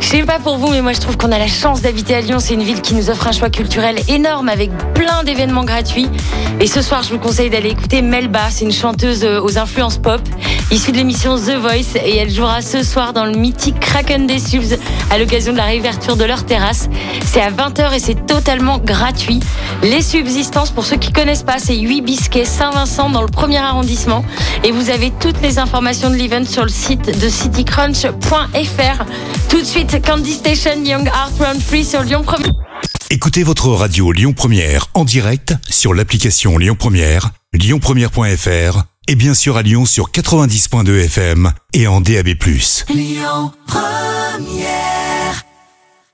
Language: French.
Je sais pas pour vous, mais moi je trouve qu'on a la chance d'habiter à Lyon. C'est une ville qui nous offre un choix culturel énorme avec plein d'événements gratuits. Et ce soir, je vous conseille d'aller écouter Melba. C'est une chanteuse euh, aux influences pop, issue de l'émission The Voice. Et elle jouera ce soir dans le mythique Kraken des Subs à l'occasion de la réouverture de leur terrasse. C'est à 20h et c'est totalement gratuit. Les subsistances, pour ceux qui connaissent pas, c'est 8 bisquets Saint-Vincent dans le premier arrondissement. Et vous avez toutes les informations de l'event sur le site de citycrunch.fr. Suite, Candy Station, Young Art Run Free sur Lyon 1 Écoutez votre radio Lyon Première en direct sur l'application Lyon Première, lyonpremière.fr et bien sûr à Lyon sur 90.2 FM et en DAB+.